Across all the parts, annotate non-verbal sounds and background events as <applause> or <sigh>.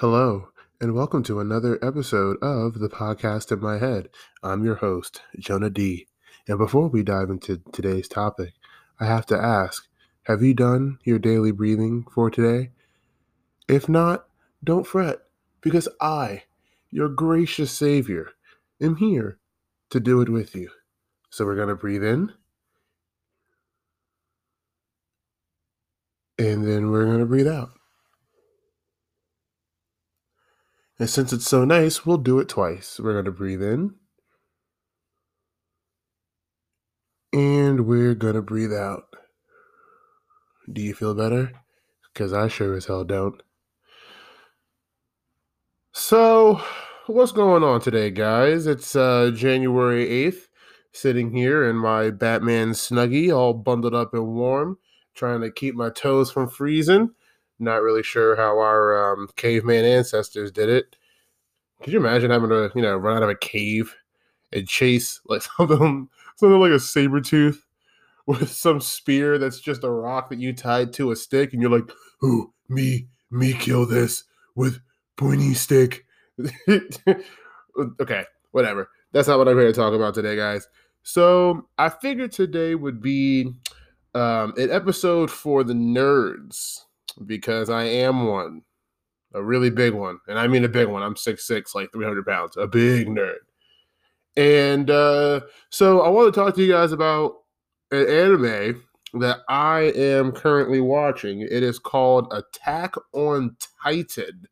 Hello, and welcome to another episode of the podcast in my head. I'm your host, Jonah D. And before we dive into today's topic, I have to ask have you done your daily breathing for today? If not, don't fret, because I, your gracious Savior, am here to do it with you. So we're going to breathe in, and then we're going to breathe out. And since it's so nice, we'll do it twice. We're going to breathe in. And we're going to breathe out. Do you feel better? Because I sure as hell don't. So, what's going on today, guys? It's uh, January 8th, sitting here in my Batman snuggie, all bundled up and warm, trying to keep my toes from freezing. Not really sure how our um, caveman ancestors did it. Could you imagine having to, you know, run out of a cave and chase like <laughs> something, something like a saber tooth with some spear that's just a rock that you tied to a stick, and you're like, "Who? Me? Me kill this with pointy stick?" <laughs> okay, whatever. That's not what I'm here to talk about today, guys. So I figured today would be um, an episode for the nerds because I am one, a really big one, and I mean a big one. I'm six six, like 300 pounds, a big nerd. And uh, so I want to talk to you guys about an anime that I am currently watching. It is called Attack on Titan.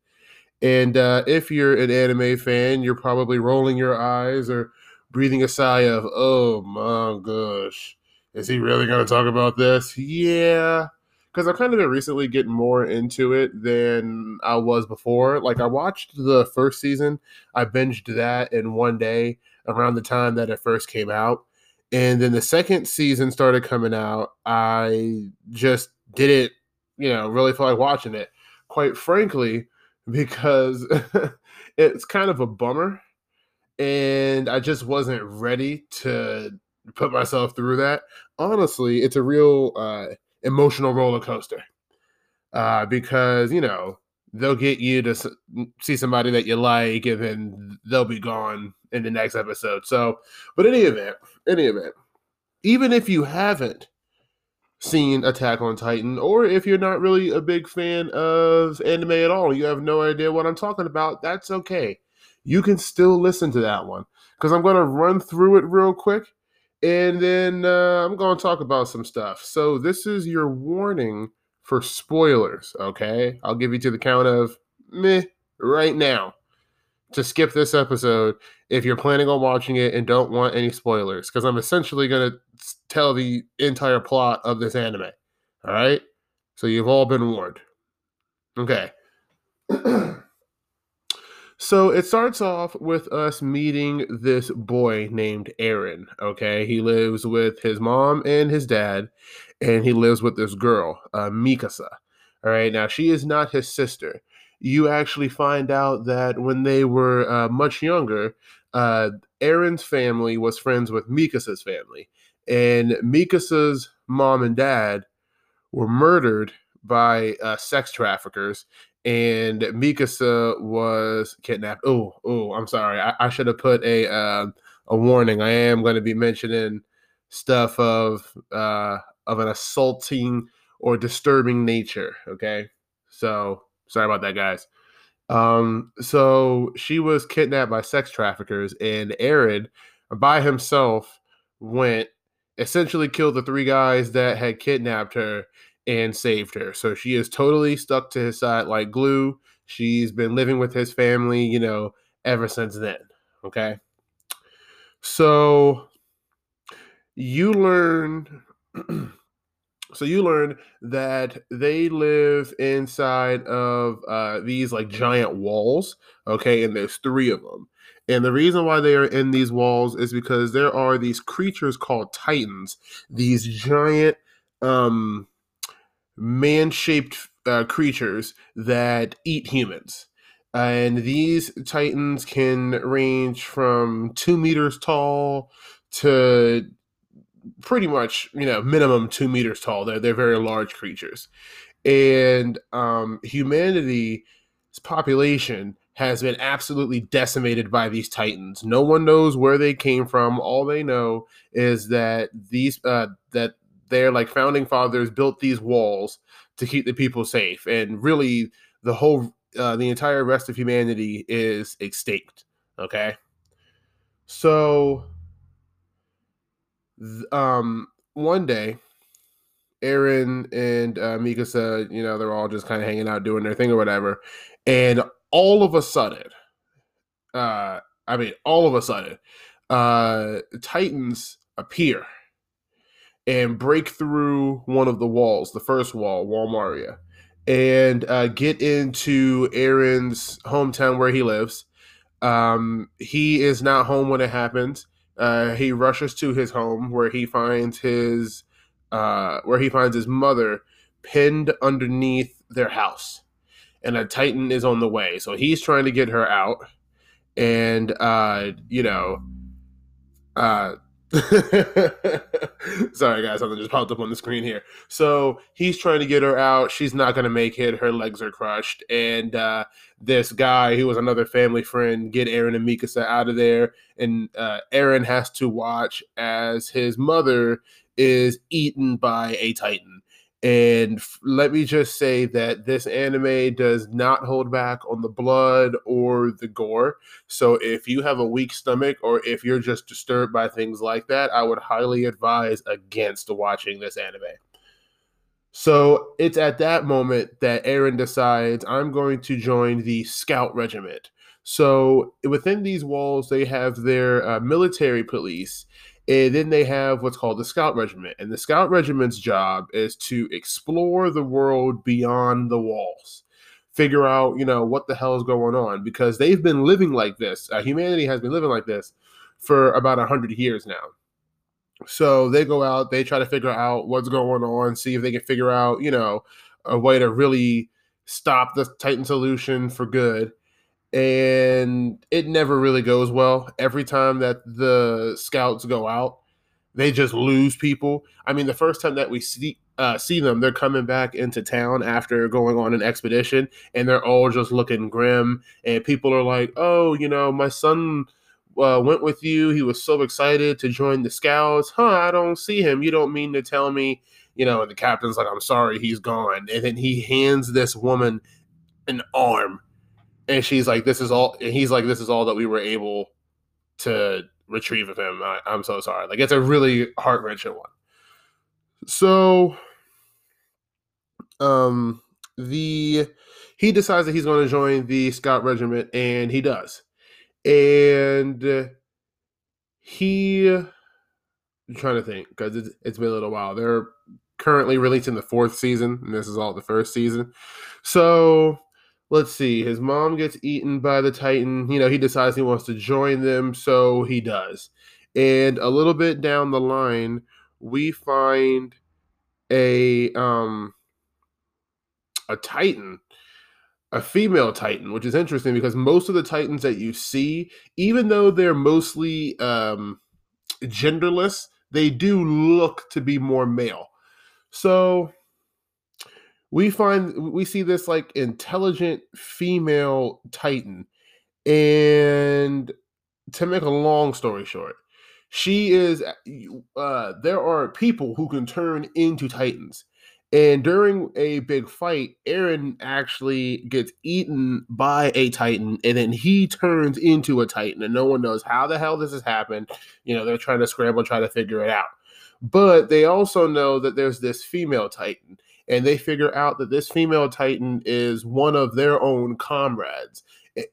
And uh, if you're an anime fan, you're probably rolling your eyes or breathing a sigh of, oh my gosh, is he really going to talk about this? Yeah because I've kind of been recently getting more into it than I was before. Like I watched the first season, I binged that in one day around the time that it first came out. And then the second season started coming out. I just didn't, you know, really feel like watching it. Quite frankly, <laughs> because <laughs> it's kind of a bummer. And I just wasn't ready to put myself through that. Honestly, it's a real uh emotional roller coaster uh, because you know they'll get you to see somebody that you like and then they'll be gone in the next episode. So but any event any event even if you haven't seen attack on titan or if you're not really a big fan of anime at all you have no idea what i'm talking about that's okay. You can still listen to that one because i'm going to run through it real quick and then uh, I'm going to talk about some stuff. So, this is your warning for spoilers, okay? I'll give you to the count of meh right now to skip this episode if you're planning on watching it and don't want any spoilers, because I'm essentially going to tell the entire plot of this anime. All right? So, you've all been warned. Okay. <clears throat> So it starts off with us meeting this boy named Eren. Okay, he lives with his mom and his dad, and he lives with this girl, uh, Mikasa. All right, now she is not his sister. You actually find out that when they were uh, much younger, uh, Eren's family was friends with Mikasa's family, and Mikasa's mom and dad were murdered by uh, sex traffickers and Mikasa was kidnapped. Oh, oh, I'm sorry. I, I should have put a uh, a warning. I am going to be mentioning stuff of uh, of an assaulting or disturbing nature. Okay, so sorry about that, guys. Um, so she was kidnapped by sex traffickers, and Eren by himself went essentially killed the three guys that had kidnapped her and saved her. So she is totally stuck to his side like glue. She's been living with his family, you know, ever since then. Okay. So you learn <clears throat> so you learn that they live inside of uh, these like giant walls okay and there's three of them and the reason why they are in these walls is because there are these creatures called titans these giant um man shaped uh, creatures that eat humans. And these titans can range from two meters tall to pretty much, you know, minimum two meters tall. They're, they're very large creatures. And um, humanity population has been absolutely decimated by these titans. No one knows where they came from. All they know is that these uh, that their like founding fathers built these walls to keep the people safe, and really the whole uh, the entire rest of humanity is extinct. Okay, so um, one day. Eren and uh, said, you know, they're all just kind of hanging out doing their thing or whatever. And all of a sudden, uh, I mean, all of a sudden, uh, Titans appear and break through one of the walls, the first wall, Wall Maria, and uh, get into Eren's hometown where he lives. Um, he is not home when it happens. Uh, he rushes to his home where he finds his uh, where he finds his mother pinned underneath their house, and a Titan is on the way. So he's trying to get her out, and uh, you know, uh, <laughs> Sorry, guys, something just popped up on the screen here. So he's trying to get her out. She's not going to make it. Her legs are crushed. And uh, this guy, who was another family friend, get Eren and Mikasa out of there. And uh, Eren has to watch as his mother is eaten by a Titan. And let me just say that this anime does not hold back on the blood or the gore. So if you have a weak stomach or if you're just disturbed by things like that, I would highly advise against watching this anime. So it's at that moment that Eren decides, I'm going to join the Scout Regiment. So within these walls, they have their uh, military police and then they have what's called the Scout Regiment. And the Scout Regiment's job is to explore the world beyond the walls, figure out, you know, what the hell is going on because they've been living like this. Uh, humanity has been living like this for about 100 years now. So they go out, they try to figure out what's going on, see if they can figure out, you know, a way to really stop the Titan solution for good and it never really goes well. Every time that the scouts go out, they just lose people. I mean, the first time that we see uh, see them, they're coming back into town after going on an expedition, and they're all just looking grim. And people are like, "Oh, you know, my son." Uh, went with you. He was so excited to join the scouts. Huh? I don't see him. You don't mean to tell me, you know? And the captain's like, "I'm sorry, he's gone." And then he hands this woman an arm and she's like, "This is all," and he's like, "This is all that we were able to retrieve of him." I, am so sorry. Like, it's a really heart wrenching one. So, um, the he decides that he's going to join the Scout Regiment, and he does, and he. I'm trying to think because it's, it's been a little while. They're currently releasing the fourth season, and this is all the first season. So let's see, his mom gets eaten by the Titan. You know, he decides he wants to join them, so he does. And a little bit down the line, we find a um a Titan, a female Titan, which is interesting because most of the Titans that you see, even though they're mostly um genderless, they do look to be more male. So we find we see this like intelligent female titan and to make a long story short she is uh there are people who can turn into titans. And during a big fight eren actually gets eaten by a titan and then he turns into a titan and no one knows how the hell this has happened. You know they're trying to scramble try to figure it out. But they also know that there's this female titan and they figure out that this female Titan is one of their own comrades.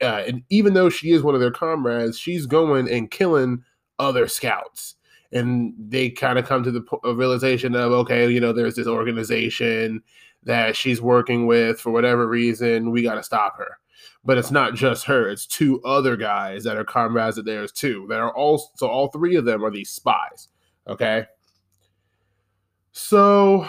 Uh, and even though she is one of their comrades, she's going and killing other scouts. And they kind of come to the realization of, okay, you know, there's this organization that she's working with for whatever reason. We got to stop her. But it's not just her; it's two other guys that are comrades of theirs too. That are all so all three of them are these spies. Okay. So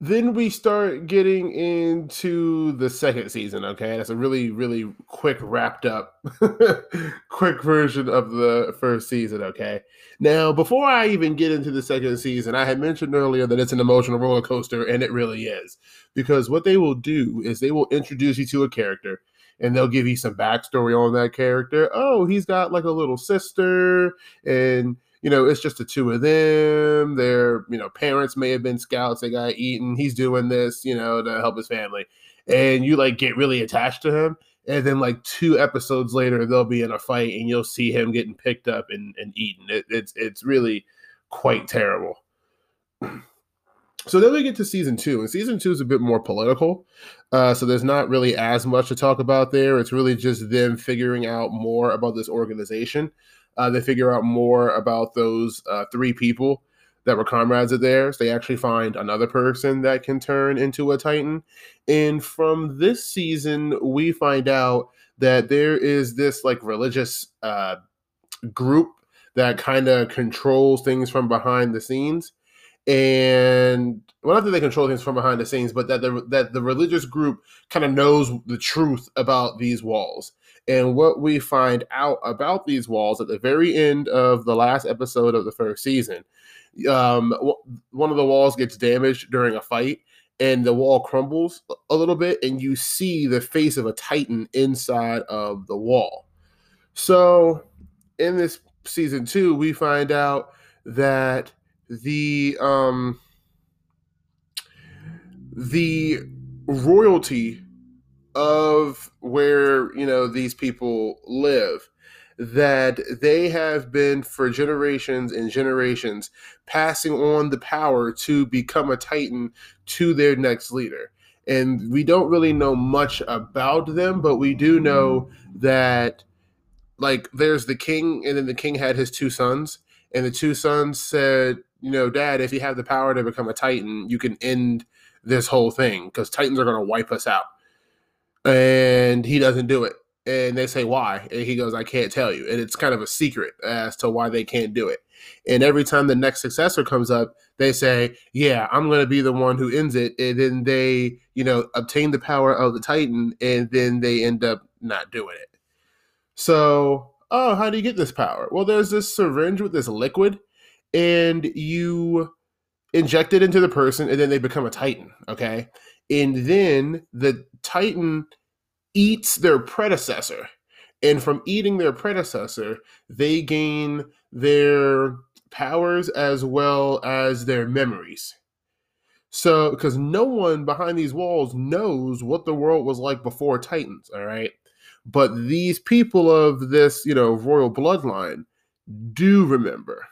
then we start getting into the second season. Okay, that's a really, really quick wrapped up, <laughs> quick version of the first season. Okay, now before I even get into the second season, I had mentioned earlier that it's an emotional roller coaster, and it really is because what they will do is they will introduce you to a character. And they'll give you some backstory on that character. Oh, he's got like a little sister, and you know, it's just the two of them. Their, you know, parents may have been scouts. They got eaten. He's doing this, you know, to help his family. And you like get really attached to him. And then like two episodes later, they'll be in a fight and you'll see him getting picked up and, and eaten. It, it's it's really quite terrible. <clears throat> So then we get to season two, and season two is a bit more political. Uh, so there's not really as much to talk about there. It's really just them figuring out more about this organization. Uh, they figure out more about those uh, three people that were comrades of theirs. They actually find another person that can turn into a Titan. And from this season, we find out that there is this like religious uh, group that kind of controls things from behind the scenes. And well, not that they control things from behind the scenes, but that the that the religious group kind of knows the truth about these walls. And what we find out about these walls at the very end of the last episode of the first season, um, one of the walls gets damaged during a fight, and the wall crumbles a little bit, and you see the face of a titan inside of the wall. So, in this season two, we find out that the um, the royalty of where you know these people live that they have been for generations and generations passing on the power to become a titan to their next leader. And we don't really know much about them but we do know that like there's the king and then the king had his two sons and the two sons said you know dad if you have the power to become a titan you can end this whole thing because titans are going to wipe us out and he doesn't do it. And they say why, and he goes, "I can't tell you." And it's kind of a secret as to why they can't do it. And every time the next successor comes up, they say, "Yeah, I'm going to be the one who ends it." And then they, you know, obtain the power of the Titan, and then they end up not doing it. So, oh, how do you get this power? Well, there's this syringe with this liquid, and you inject it into the person, and then they become a Titan. Okay, and then the Titan eats their predecessor. And from eating their predecessor, they gain their powers as well as their memories. So, because no one behind these walls knows what the world was like before Titans, all right? But these people of this, you know, royal bloodline do remember.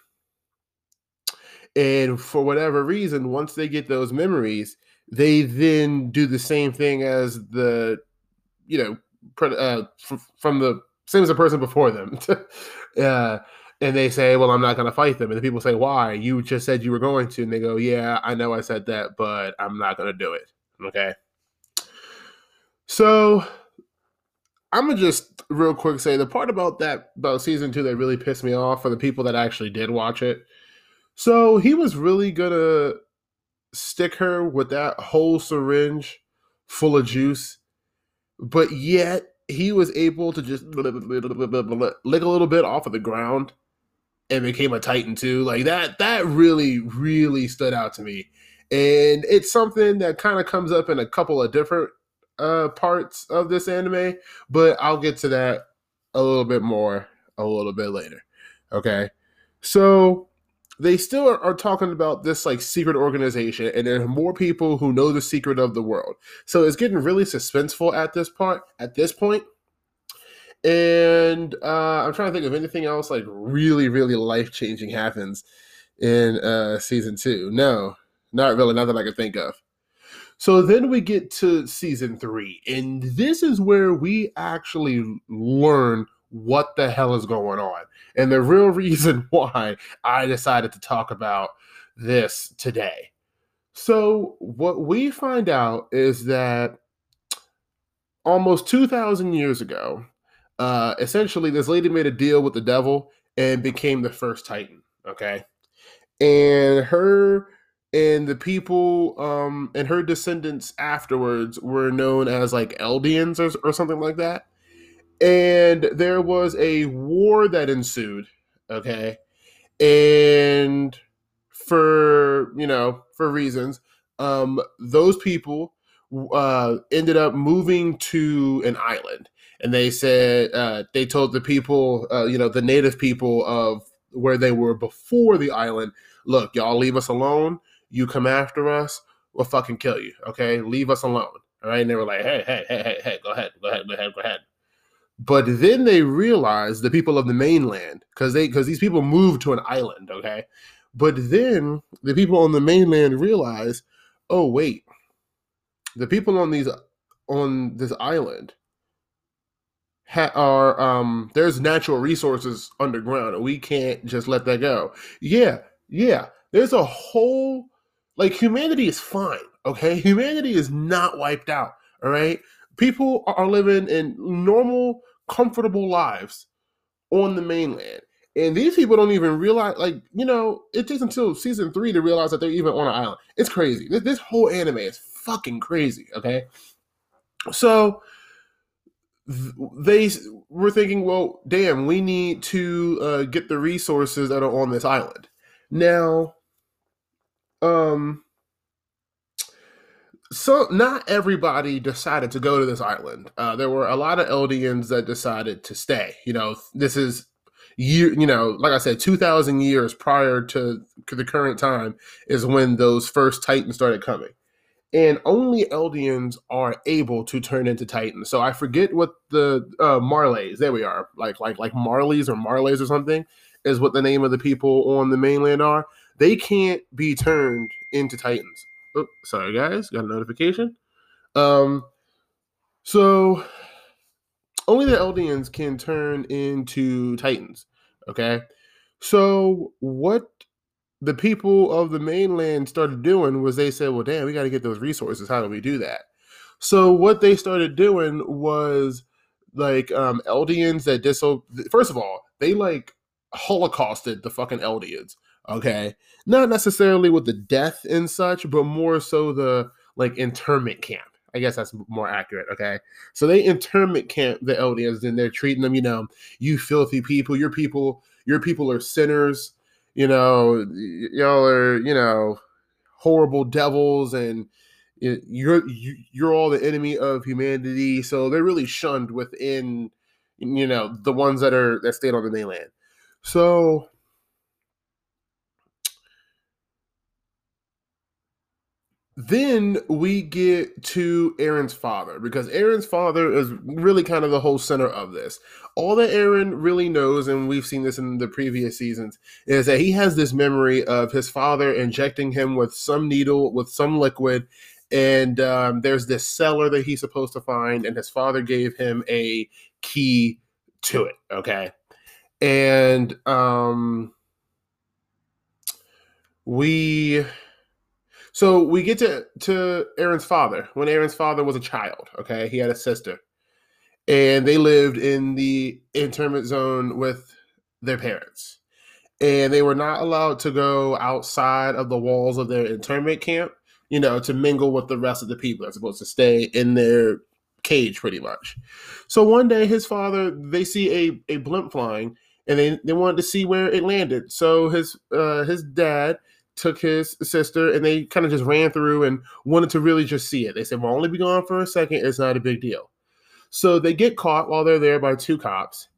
And for whatever reason, once they get those memories, they then do the same thing as the you know uh, from the same as the person before them. <laughs> Uh, and they say well i'm not going to fight them. And the people say why? You just said you were going to. And they go yeah i know i said that but i'm not going to do it. Okay. So i'm gonna just real quick say the part about that about season two that really pissed me off for the people that actually did watch it. So he was really gonna stick her with that whole syringe full of juice, but yet he was able to just lick a little bit off of the ground and became a titan too. Like that, that really, really stood out to me. And it's something that kind of comes up in a couple of different uh parts of this anime, but I'll get to that a little bit more a little bit later. Okay. So they still are, are, talking about this like secret organization and there are more people who know the secret of the world. So it's getting really suspenseful at this part at this point. and uh, i'm trying to think of anything else like really really life changing happens in uh, season two. No not really nothing i can think of. So then we get to season three and this is where we actually learn what the hell is going on and the real <laughs> reason why I decided to talk about this today. So, what we find out is that almost 2,000 years ago, uh, essentially, this lady made a deal with the devil and became the first Titan. Okay. And her and the people um, and her descendants afterwards were known as like Eldians or, or something like that. And there was a war that ensued. Okay, and for you know for reasons, um, those people uh, ended up moving to an island, and they said uh, they told the people, uh, you know, the native people of where they were before the island, look, y'all leave us alone you come after us, we'll fucking kill you. Okay, leave us alone. All right, and they were like, hey, hey, hey, hey, hey, go ahead, go ahead, go ahead, go ahead. But then they realized the people of the mainland, because they because these people moved to an island, okay. But then the people on the mainland realized, oh wait, the people on these on this island ha- are um there's natural resources underground, and we can't just let that go. Yeah, yeah. There's a whole like humanity is fine, okay? Humanity is not wiped out, all right? People are living in normal, comfortable lives on the mainland. And these people don't even realize, like, you know, it takes until season three to realize that they're even on an island. It's crazy. This, this whole anime is fucking crazy, okay? So they were thinking, well, damn, we need to uh, get the resources that are on this island. Now, um so not everybody decided to go to this island. Uh, there were a lot of Eldians that decided to stay. You know, this is year. You know, like I said, two thousand years prior to the current time is when those first Titans started coming, and only Eldians are able to turn into Titans. So I forget what the uh, Marleys. There we are, like like like Marleys or Marleys or something is what the name of the people on the mainland are they can't be turned into Titans. Oh, sorry guys, got a notification. Um, so only the Eldians can turn into Titans. Okay, so what the people of the mainland started doing was they said, "Well, damn, we got to get those resources. How do we do that?" So what they started doing was like um Eldians that diso. First of all, they like holocausted the fucking Eldians. Okay. Not necessarily with the death and such, but more so the like internment camp. I guess that's more accurate. Okay. So they internment camp the Eldians and they're treating them, you know, you filthy people, your people, your people are sinners, you know, y- y'all are, you know, horrible devils and you're you're all the enemy of humanity so they're really shunned within you know the ones that are that stayed on the mainland so then we get to Eren's father because Eren's father is really kind of the whole center of this. All that Eren really knows, and we've seen this in the previous seasons, is that he has this memory of his father injecting him with some needle, with some liquid, and um, there's this cellar that he's supposed to find, and his father gave him a key to it. Okay, and um, we so we get to to Eren's father when Eren's father was a child. Okay, he had a sister, and they lived in the internment zone with their parents, and they were not allowed to go outside of the walls of their internment camp. You know, to mingle with the rest of the people. They're supposed to stay in their cage, pretty much. So one day, his father they see a a blimp flying, and they they wanted to see where it landed. So his uh, his dad took his sister and they kind of just ran through and wanted to really just see it. They said, We'll only be gone for a second. It's not a big deal. So they get caught while they're there by two cops.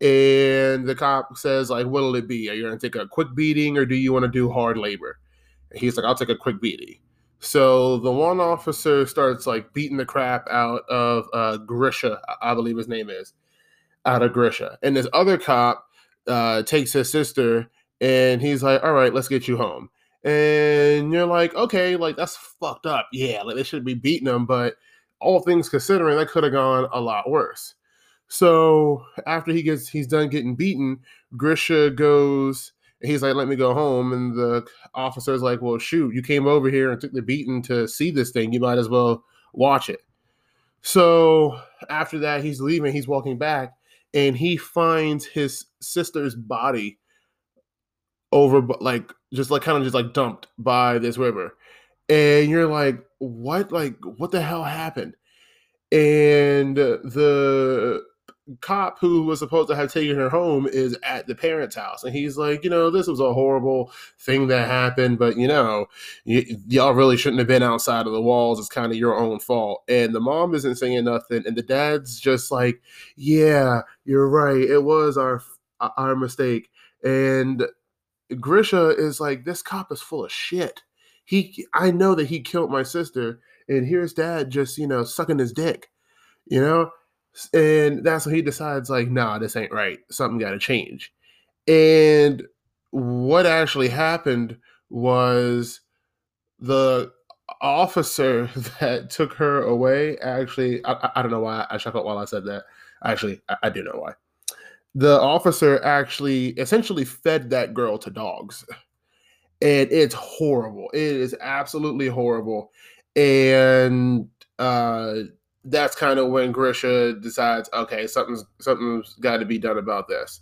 And the cop says, like, what'll it be? Are you gonna take a quick beating or do you want to do hard labor? And he's like, I'll take a quick beating. So the one officer starts like beating the crap out of uh, Grisha, I believe his name is, out of Grisha. And this other cop uh, takes his sister and he's like, All right, let's get you home and you're like, okay, like that's fucked up. Yeah, like they should be beating them, but all things considering, that could have gone a lot worse. So after he gets he's done getting beaten, Grisha goes he's like, let me go home. And the officer's like, well, shoot, you came over here and took the beating to see this thing. You might as well watch it. So after that, he's leaving, he's walking back, and he finds his sister's body over like just like kind of just like dumped by this river. And you're like, what? Like, what the hell happened? And the cop who was supposed to have taken her home is at the parents' house, and he's like, you know, this was a horrible thing that happened, but you know, y- y'all really shouldn't have been outside of the walls. It's kind of your own fault. And the mom isn't saying nothing, and the dad's just like, yeah, you're right. It was our our mistake. And Grisha is like, this cop is full of shit. He, I know that he killed my sister, and here's dad just, you know, sucking his dick, you know? And that's when he decides, like, nah, this ain't right. Something got to change. And what actually happened was the officer <laughs> that took her away actually, I, I don't know why I chuckled while I said that. Actually, I, I do know why the officer actually essentially fed that girl to dogs. And it's horrible. It is absolutely horrible. And uh that's kind of when Grisha decides, okay, something's something's got to be done about this.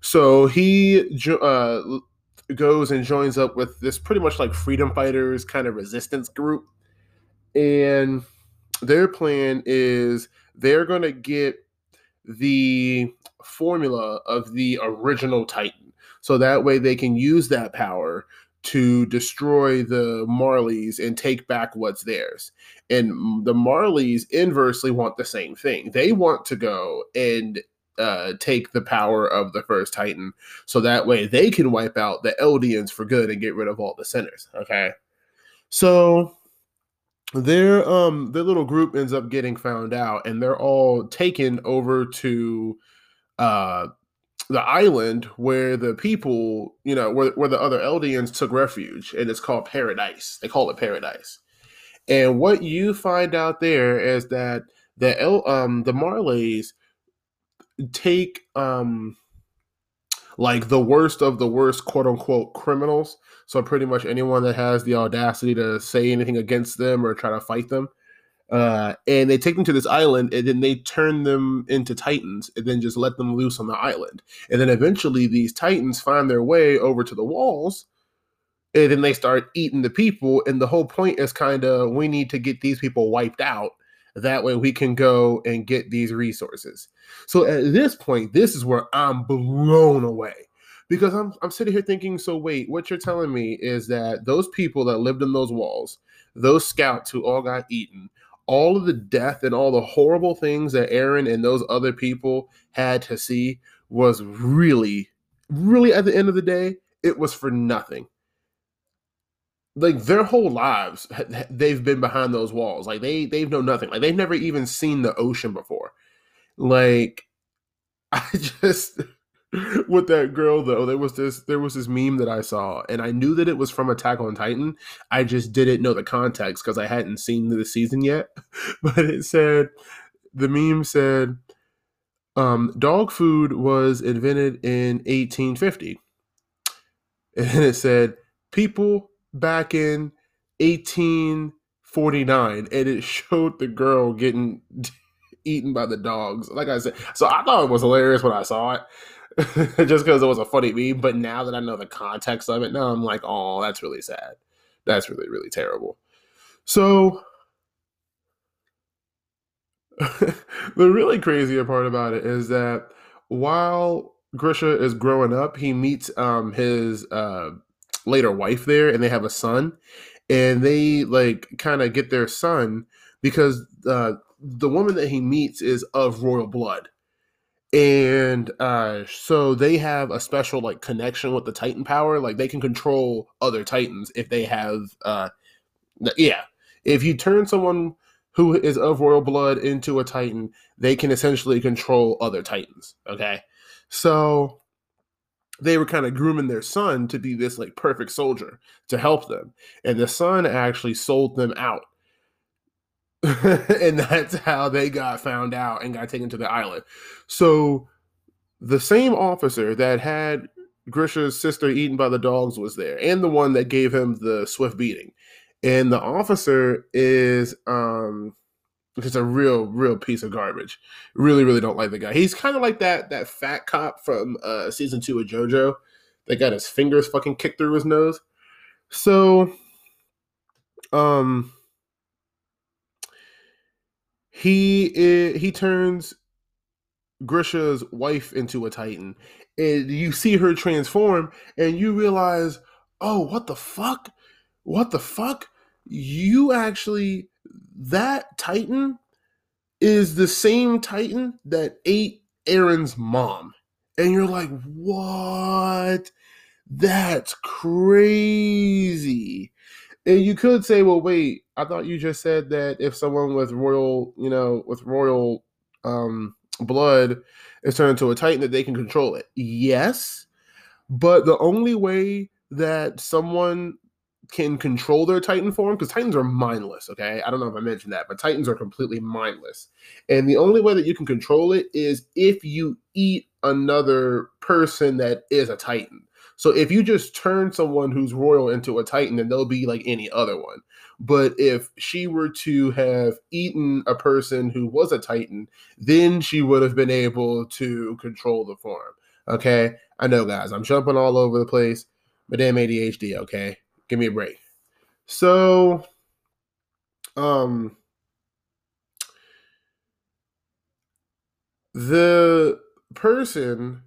So he uh, goes and joins up with this pretty much like freedom fighters kind of resistance group, and their plan is they're going to get the formula of the original Titan. So that way they can use that power to destroy the Marleys and take back what's theirs. And the Marleys inversely want the same thing. They want to go and uh, take the power of the first Titan, so that way they can wipe out the Eldians for good and get rid of all the sinners. Okay, so their um their little group ends up getting found out and they're all taken over to uh the island where the people you know where, where the other eldians took refuge and it's called paradise they call it paradise and what you find out there is that the El, um the marleys take um like the worst of the worst quote unquote criminals so pretty much anyone that has the audacity to say anything against them or try to fight them. Uh, and they take them to this island and then they turn them into titans and then just let them loose on the island. And then eventually these titans find their way over to the walls and then they start eating the people. And the whole point is kind of we need to get these people wiped out. That way we can go and get these resources. So at this point, this is where I'm blown away because I'm I'm sitting here thinking, so wait, what you're telling me is that those people that lived in those walls, those scouts who all got eaten, all of the death and all the horrible things that Eren and those other people had to see was really, really at the end of the day, it was for nothing. Like their whole lives, they've been behind those walls. Like they they've known nothing. Like they've never even seen the ocean before. Like <laughs> I just <laughs> with that girl though. There was this there was this meme that i saw and i knew that it was from attack on titan. I just didn't know the context because i hadn't seen the season yet. <laughs> But it said the meme said um, dog food was invented in 1850 and it said people back in 1849 and it <laughs> showed the girl getting eaten by the dogs. Like i said so i thought it was hilarious when i saw it <laughs> just because it was a funny meme. But now that I know the context of it, now I'm like, oh, that's really sad. That's really, really terrible. So <laughs> the really crazier part about it is that while Grisha is growing up, he meets um, his uh, later wife there, and they have a son, and they like kind of get their son because uh, the woman that he meets is of royal blood and uh, so they have a special like connection with the titan power like they can control other titans if they have uh yeah. If you turn someone who is of royal blood into a titan they can essentially control other titans okay? So they were kind of grooming their son to be this like perfect soldier to help them. And the son actually sold them out <laughs> and that's how they got found out and got taken to the island. So the same officer that had Grisha's sister eaten by the dogs was there, and the one that gave him the swift beating. And the officer is um just a real, real piece of garbage. Really, really don't like the guy. He's kind of like that that fat cop from uh season two of JoJo that got his fingers fucking kicked through his nose. So, um, he he turns Grisha's wife into a Titan, and you see her transform, and you realize, oh, what the fuck? What the fuck? You actually that Titan is the same Titan that ate Eren's mom. And you're like, what? That's crazy. And you could say, well, wait, I thought you just said that if someone with royal, you know, with royal um, blood is turned into a titan, that they can control it. Yes, but the only way that someone can control their Titan form because Titans are mindless. Okay, I don't know if I mentioned that, but Titans are completely mindless, and the only way that you can control it is if you eat another person that is a Titan. So if you just turn someone who's royal into a Titan, then they'll be like any other one. But if she were to have eaten a person who was a Titan, then she would have been able to control the form. Okay, I know, guys, I'm jumping all over the place, but damn ADHD. Okay, Give me a break. So, um, the person,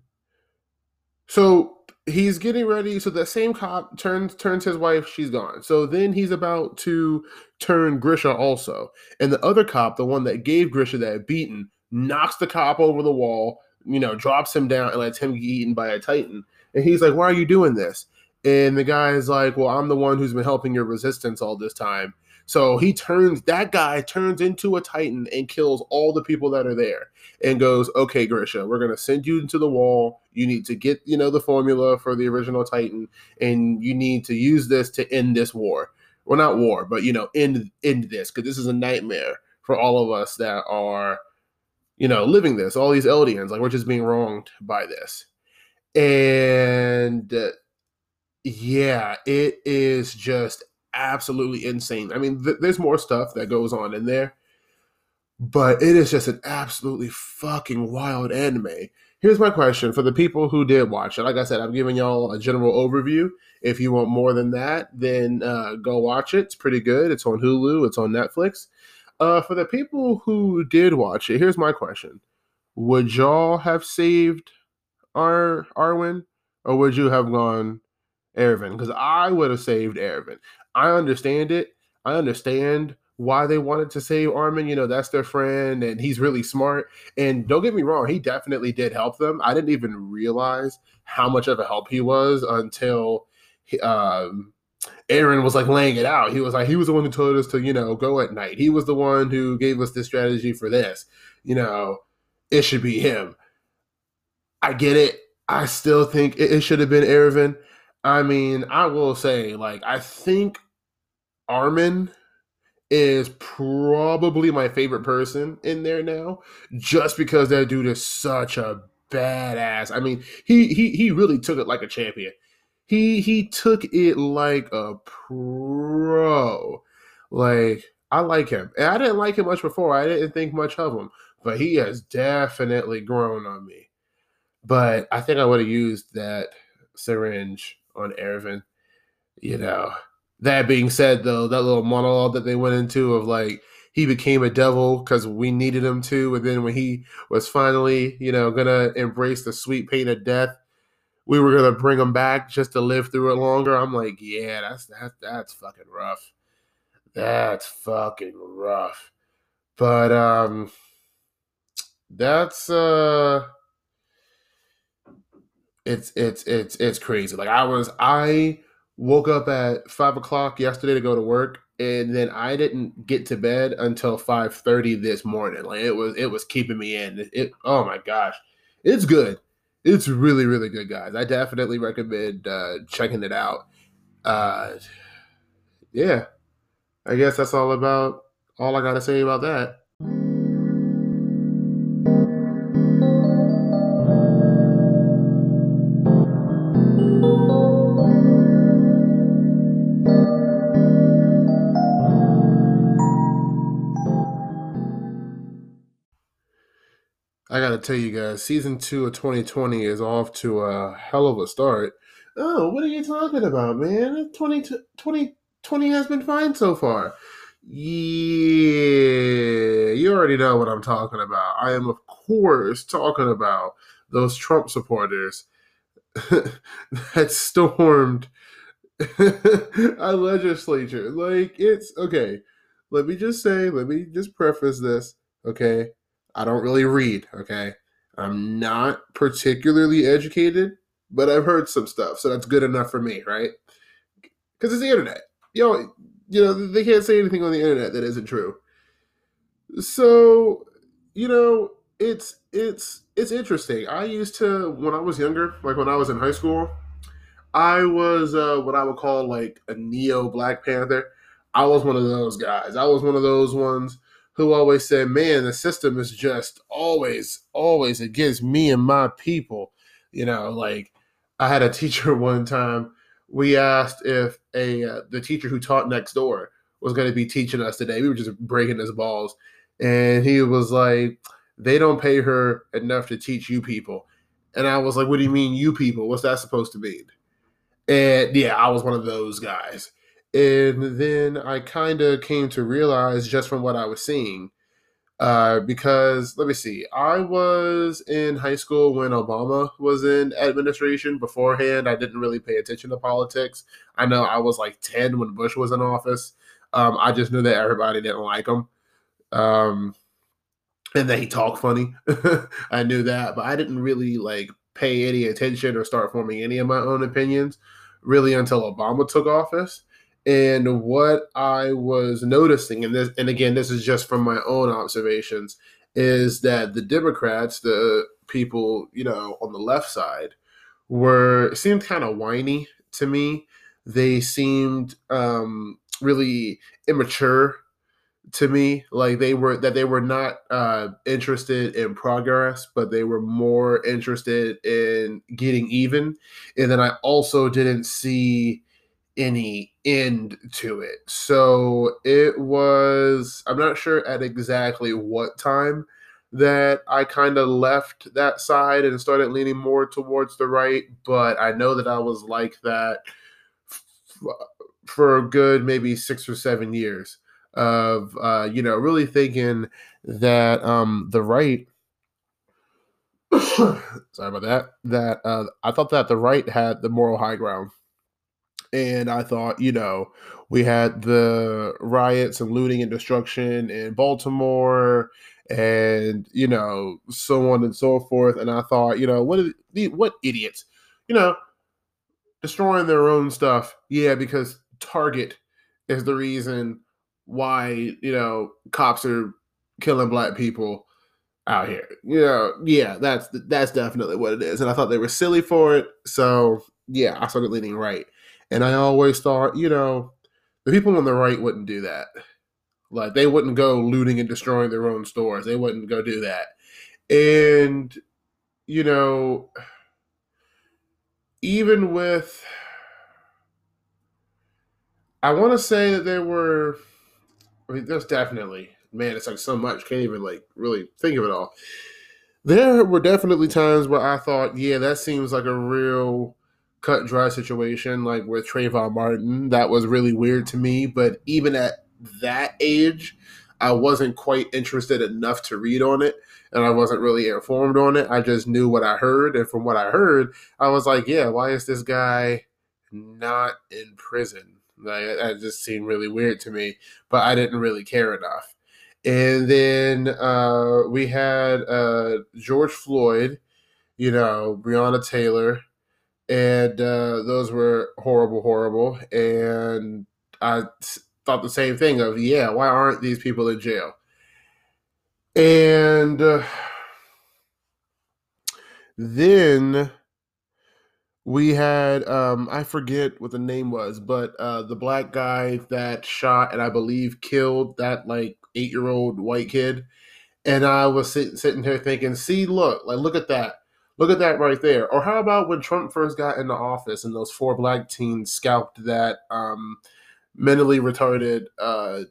so he's getting ready. So that same cop turns turns his wife. She's gone. So then he's about to turn Grisha also, and the other cop, the one that gave Grisha that beaten, knocks the cop over the wall. You know, drops him down and lets him get eaten by a titan. And he's like, "Why are you doing this?" And the guy is like, Well, I'm the one who's been helping your resistance all this time. So he turns, that guy turns into a Titan and kills all the people that are there and goes, Okay, Grisha, we're going to send you into the wall. You need to get, you know, the formula for the original Titan and you need to use this to end this war. Well, not war, but, you know, end, end this because this is a nightmare for all of us that are, you know, living this, all these Eldians. Like, we're just being wronged by this. And. Uh, yeah, it is just absolutely insane. I mean, th- there's more stuff that goes on in there, but it is just an absolutely fucking wild anime. Here's my question for the people who did watch it. Like I said, I'm giving y'all a general overview. If you want more than that, then uh, go watch it. It's pretty good. It's on Hulu. It's on Netflix. Uh, for the people who did watch it, here's my question: Would y'all have saved Ar Armin, or would you have gone Erwin because I would have saved Erwin. I understand it. I understand why they wanted to save Armin. You know, that's their friend and he's really smart. And don't get me wrong, he definitely did help them. I didn't even realize how much of a help he was until um, Eren was like laying it out. He was like, he was the one who told us to, you know, go at night. He was the one who gave us this strategy for this. You know, it should be him. I get it. I still think it, it should have been Erwin. I mean, I will say, like, I think Armin is probably my favorite person in there now, just because that dude is such a badass. I mean, he he he really took it like a champion. He he took it like a pro. Like I like him, and I didn't like him much before. I didn't think much of him, but he has definitely grown on me. But I think I would have used that syringe on Erwin. You know, that being said, though, that little monologue that they went into of like he became a devil because we needed him to, and then when he was finally, you know, gonna embrace the sweet pain of death, we were gonna bring him back just to live through it longer. I'm like, yeah, that's that that's fucking rough. That's fucking rough. But um that's uh it's it's it's it's crazy. Like I was I woke up at five o'clock yesterday to go to work, and then I didn't get to bed until five thirty this morning. Like it was it was keeping me in. It, it, oh my gosh, it's good. It's really really good, guys. I definitely recommend uh, checking it out. Uh, yeah, I guess that's all about all I gotta say about that. I got to tell you guys, season two of 2020 is off to a hell of a start. Oh, what are you talking about, man? 20, 20, 20 has been fine so far. Yeah, you already know what I'm talking about. I am, of course, talking about those Trump supporters <laughs> that stormed <laughs> a legislature. Like, it's okay. Let me just say, let me just preface this, okay? I don't really read, okay? I'm not particularly educated, but I've heard some stuff, so that's good enough for me, right? Because it's the internet. You know, you know, they can't say anything on the internet that isn't true. So, you know, it's it's it's interesting. I used to when I was younger, like when I was in high school, I was uh, what I would call like a neo Black Panther. I was one of those guys. I was one of those ones who always said, "Man, the system is just always, always against me and my people." You know, like I had a <laughs> teacher one time. We asked if a uh, the teacher who taught next door was going to be teaching us today. We were just breaking his balls, and he was like, "They don't pay her enough to teach you people." And I was like, "What do you mean, you people? What's that supposed to mean?" And yeah, I was one of those guys. And then I kind of came to realize just from what I was seeing, uh, because let me see, I was in high school when Obama was in administration. Beforehand, I didn't really pay attention to politics. I know I was like 10 when Bush was in office. Um, I just knew that everybody didn't like him. Um, and that he talked funny. <laughs> I knew that, but I didn't really like pay any attention or start forming any of my own opinions really until Obama took office. And what I was noticing, and this, and again, this is just from my own observations, is that the Democrats, the people, you know, on the left side, were seemed kind of whiny to me. They seemed um, really immature to me like they were that they were not uh interested in progress but they were more interested in getting even and then i also didn't see any end to it. So it was i'm not sure at exactly what time that i kind of left that side and started leaning more towards the right but i know that i was like that for a good maybe six or seven years of uh, you know really thinking that um, the right <coughs> sorry about that that uh, i thought that the right had the moral high ground and i thought you know we had the riots and looting and destruction in baltimore and you know so on and so forth and i thought you know what the, what idiots you know destroying their own stuff yeah because target is the reason why you know cops are killing black people out here. You know, yeah, that's that's definitely what it is. And I thought they were silly for it, so yeah, I started leaning right. And I always thought, you know, the people on the right wouldn't do that. Like they wouldn't go looting and destroying their own stores. They wouldn't go do that. And you know, even with I want to say that there were I mean, there's definitely man. It's like so much. Can't even like really think of it all. There were definitely times where I thought, yeah, that seems like a real cut and dry situation, like with Trayvon Martin. That was really weird to me. But even at that age, I wasn't quite interested enough to read on it, and I wasn't really informed on it. I just knew what I heard, and from what I heard, I was like, yeah, why is this guy not in prison? Like that just seemed really weird to me, but I didn't really care enough. And then uh, we had uh, George Floyd, you know, Breonna Taylor, and uh, those were horrible, horrible. And I thought the same thing of, yeah, why aren't these people in jail? And uh, then we had um I forget what the name was, but uh the black guy that shot and I believe killed that like eight year old white kid. And I was sitting sitting here thinking, see, look, like look at that. Look at that right there. Or how about when Trump first got into office and those four black teens scalped that um mentally retarded uh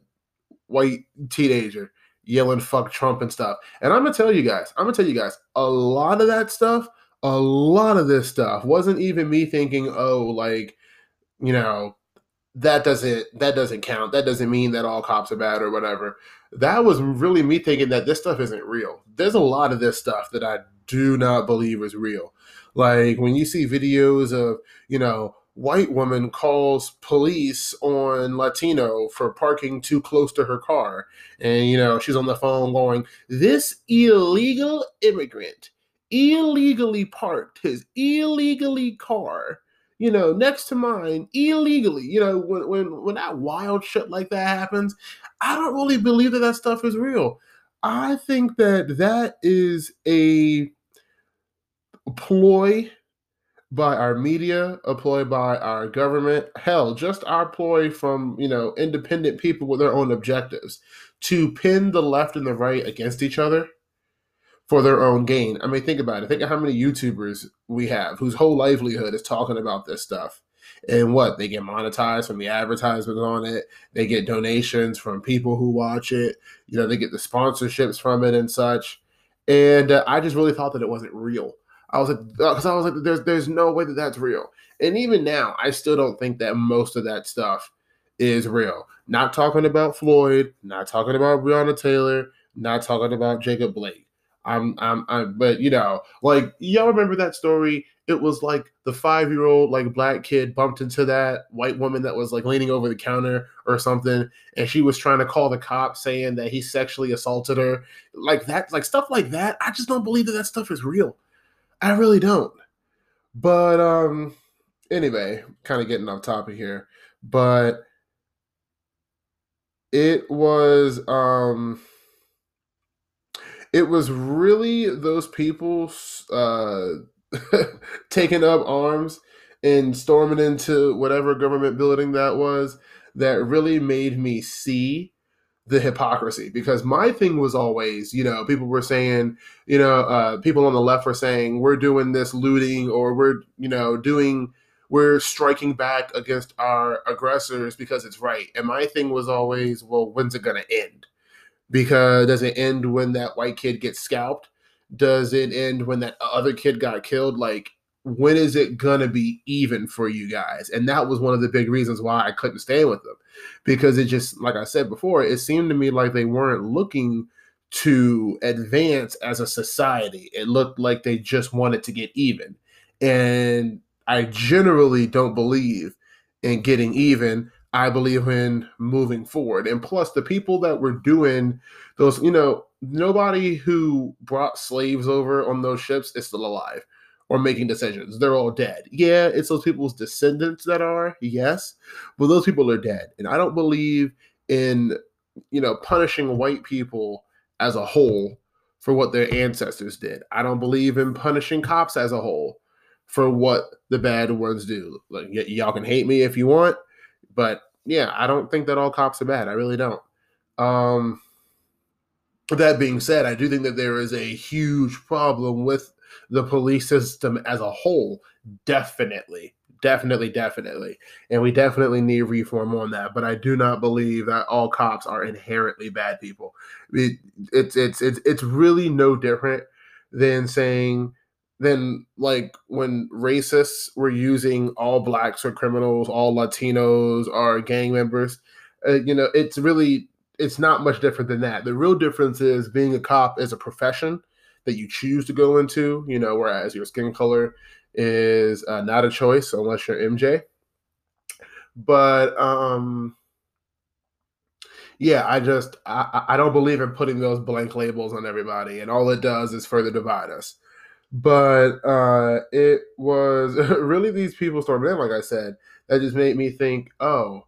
white teenager yelling fuck Trump and stuff. And I'm gonna tell you guys, I'm gonna tell you guys, a lot of that stuff a lot of this stuff wasn't even me thinking, oh, like, you know, that doesn't that doesn't count. That doesn't mean that all cops are bad or whatever. That was really me thinking that this stuff isn't real. There's a lot of this stuff that I do not believe is real. Like when you see videos of, you know, white woman calls police on Latino for parking too close to her car. And, you know, she's on the phone going, This illegal immigrant illegally parked his illegally car, you know, next to mine illegally. You know, when, when, when that wild shit like that happens, I don't really believe that that stuff is real. I think that that is a ploy by our media, a ploy by our government, hell, just our ploy from, you know, independent people with their own objectives to pin the left and the right against each other for their own gain. I mean, think about it. Think of how many YouTubers we have whose whole livelihood is talking about this stuff. And what? They get monetized from the advertisements on it. They get donations from people who watch it. You know, they get the sponsorships from it and such. And uh, I just really thought that it wasn't real. I was like, because uh, I was like, there's there's no way that that's real. And even now, I still don't think that most of that stuff is real. Not talking about Floyd, not talking about Breonna Taylor, not talking about Jacob Blake. I'm, I'm, I'm, but you know, like y'all remember that story? It was like the five year old like black kid bumped into that white woman that was like leaning over the counter or something, and she was trying to call the cops saying that he sexually assaulted her, like that, like stuff like that. I just don't believe that that stuff is real. I really don't. But um anyway, kind of getting off topic here, but it was um it was really those people uh <laughs> taking up arms and storming into whatever government building that was that really made me see the hypocrisy. Because my thing was always you know people were saying you know uh, people on the left were saying we're doing this looting or we're you know doing we're striking back against our aggressors because it's right. And my thing was always well when's it going to end because does it end when that white kid gets scalped does it end when that other kid got killed like when is it gonna be even for you guys? And that was one of the big reasons why I couldn't stay with them. Because it just, like I said before, it seemed to me like they weren't looking to advance as a society. It looked like they just wanted to get even. And I generally don't believe in getting even. I believe in moving forward. And plus, the people that were doing those, you know, nobody who brought slaves over on those ships is still alive or making decisions. They're all dead. Yeah, it's those people's descendants that are, yes, but those people are dead. And I don't believe in, you know, punishing white people as a whole for what their ancestors did. I don't believe in punishing cops as a whole for what the bad ones do. Like, y- y'all can hate me if you want, but yeah, I don't think that all cops are bad. I really don't. Um, that being said, I do think that there is a huge problem with the police system as a whole, definitely, definitely, definitely. And we definitely need reform on that. But I do not believe that all cops are inherently bad people. It, it's it's it's it's really no different than saying than like when racists were using all blacks or criminals, all Latinos or gang members. Uh, you know, it's really it's not much different than that. The real difference is being a cop is a profession that you choose to go into, you know, whereas your skin color is uh, not a choice unless you're MJ. But um yeah, I just I, I don't believe in putting those blank labels on everybody, and all it does is further divide us. But uh it was <laughs> really these people storming in, like I said, that just made me think, oh,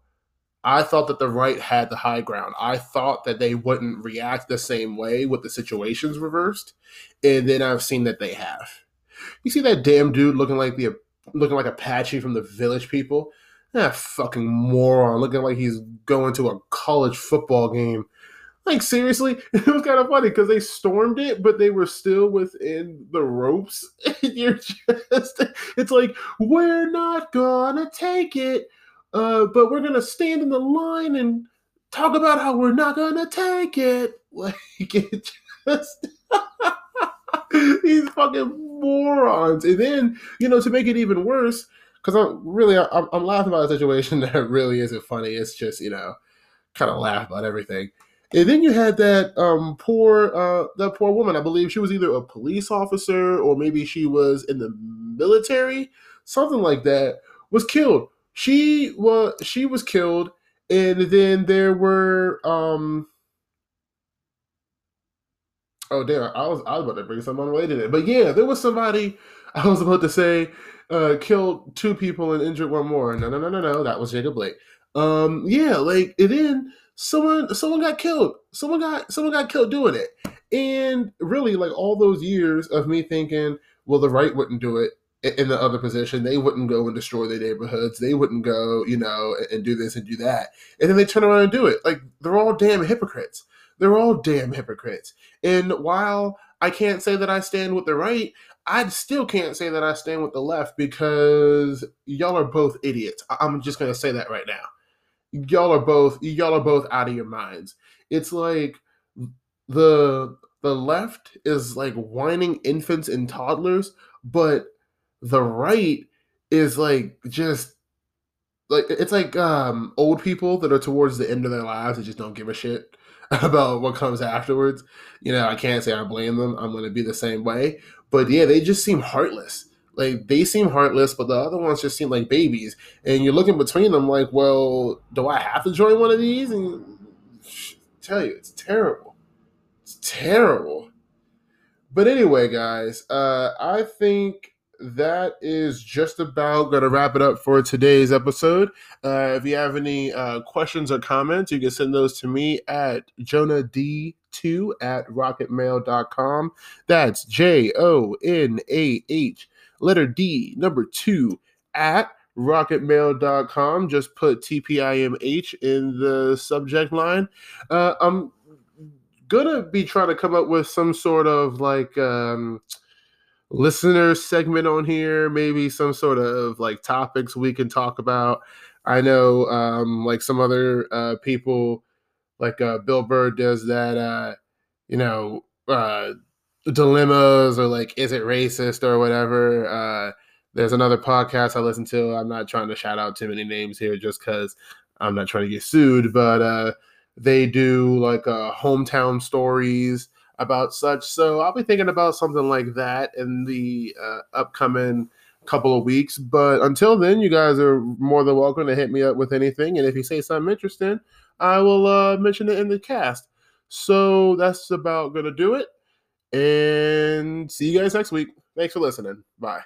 I thought that the right had the high ground. I thought that they wouldn't react the same way with the situations reversed, and then I've seen that they have. You see that damn dude looking like the looking like Apache from the Village People? That fucking moron, looking like he's going to a college football game. Like seriously, <laughs> it was kind of funny because they stormed it, but they were still within the ropes. <laughs> you're just, it's like we're not gonna take it uh, but we're gonna stand in the line and talk about how we're not gonna take it. <laughs> Like it just These fucking morons. And then, you know, to make it even worse, because I'm really, I'm, I'm laughing about a situation that really isn't funny. It's just, you know, kind of laugh about everything. And then you had that um, poor uh, that poor woman. I believe she was either a police officer or maybe she was in the military, something like that. Was killed. She was she was killed, and then there were um. Oh damn! I was I was about to bring something unrelated but yeah, there was somebody <laughs> I was about to say uh, killed two people and injured one more. No, no, no, no, no. That was Jacob Blake. Um, yeah, like and then someone someone got killed. Someone got someone got killed doing it. And really, like all those years of me thinking, well, the right wouldn't do it in the other position. They wouldn't go and destroy their neighborhoods. They wouldn't go, you know, and do this and do that. And then they turn around and do it. Like they're all damn hypocrites. They're all damn hypocrites. And while I can't say that I stand with the right, I still can't say that I stand with the left because y'all are both idiots. I'm just gonna say that right now y'all are both y'all are both out of your minds. It's like the the left is like whining infants and toddlers, but the right is like just like it's like um old people that are towards the end of their lives and just don't give a shit <laughs> about what comes afterwards. You know, I can't say I blame them. I'm going to be the same way. But yeah, they just seem heartless. Like they seem heartless, but the other ones just seem like babies. And you're looking between them, like, well, do I have to join one of these? And tell you, it's terrible. It's terrible. But anyway, guys, uh, I think that is just about going to wrap it up for today's episode. Uh, if you have any uh, questions or comments, you can send those to me at jonah d2 at rocketmail.com. That's J O N A H letter D, number two, at rocketmail.com. Just put TPIMH in the subject line. Uh, I'm gonna be trying to come up with some sort of like um, listener segment on here, maybe some sort of like topics we can talk about. I know um, like some other uh, people, like uh, Bill Burr does that, uh, you know, uh, dilemmas or like is it racist or whatever uh there's another podcast i listen to. I'm not trying to shout out too many names here just because i'm not trying to get sued but uh they do like uh hometown stories about such. So i'll be thinking about something like that in the uh, upcoming couple of weeks. But until then you guys are more than welcome to hit me up with anything. And if you say something interesting i will uh mention it in the cast. So that's about gonna do it and see you guys next week. Thanks for listening. Bye.